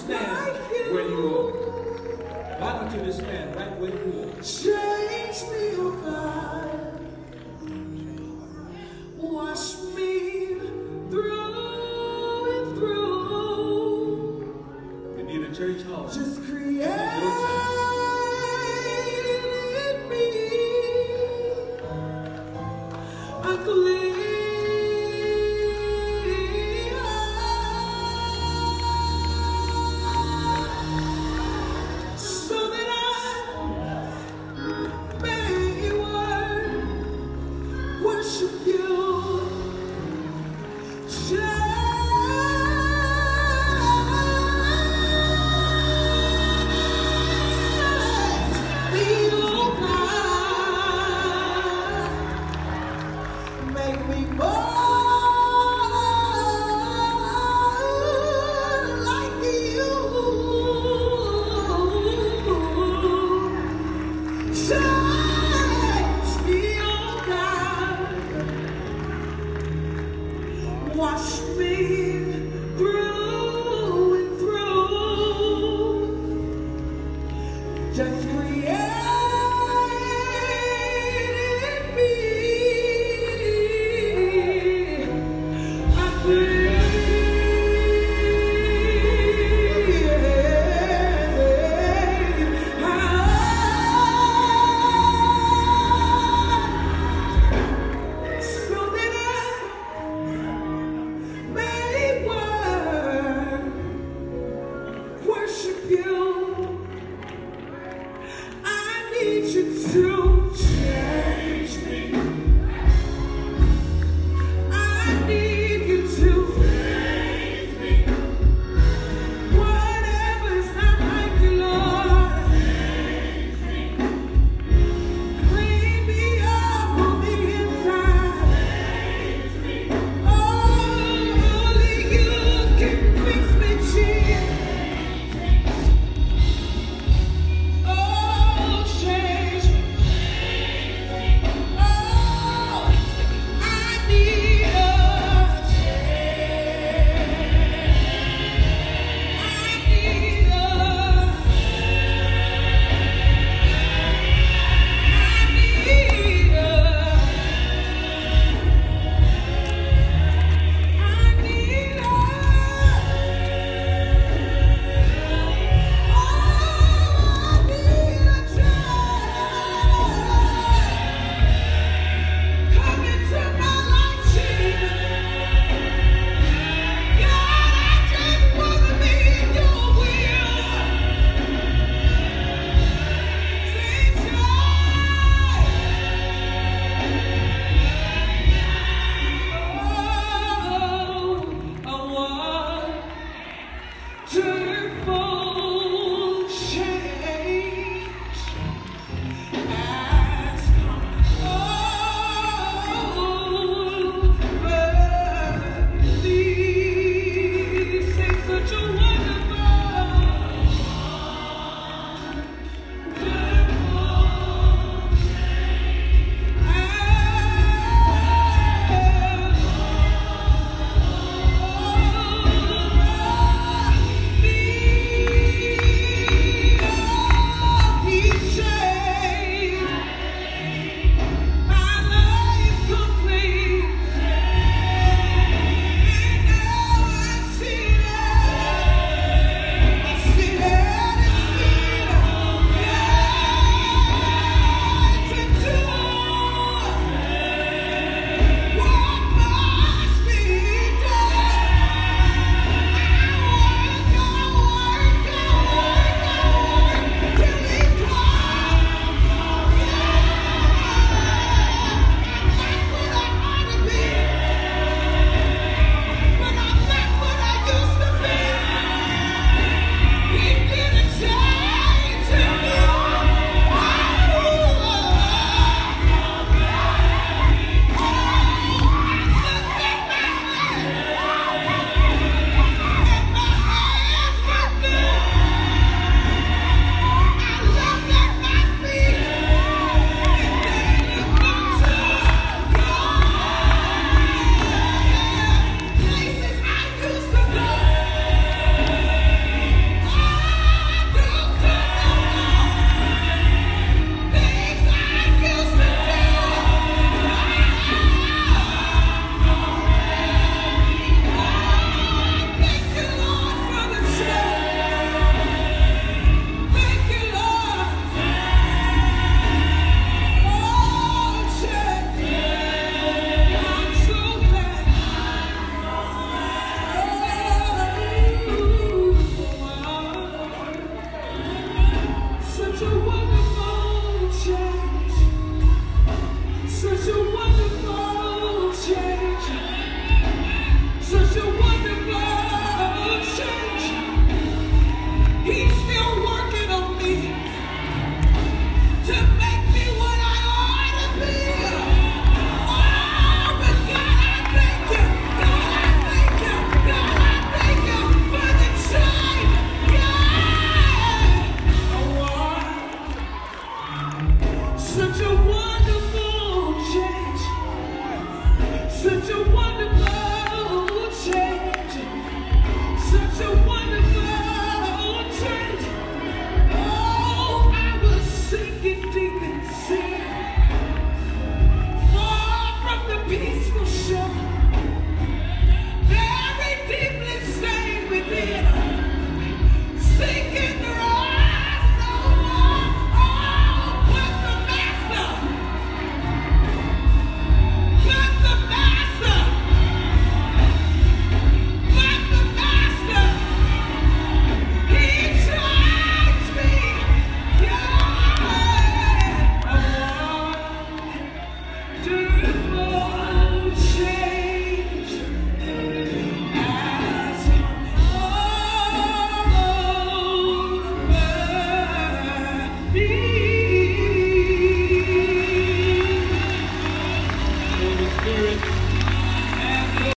stand where you are. I want you to stand right where you are. Change me, oh God. Wash me through and through. You need a church hall. Just Make me more Need you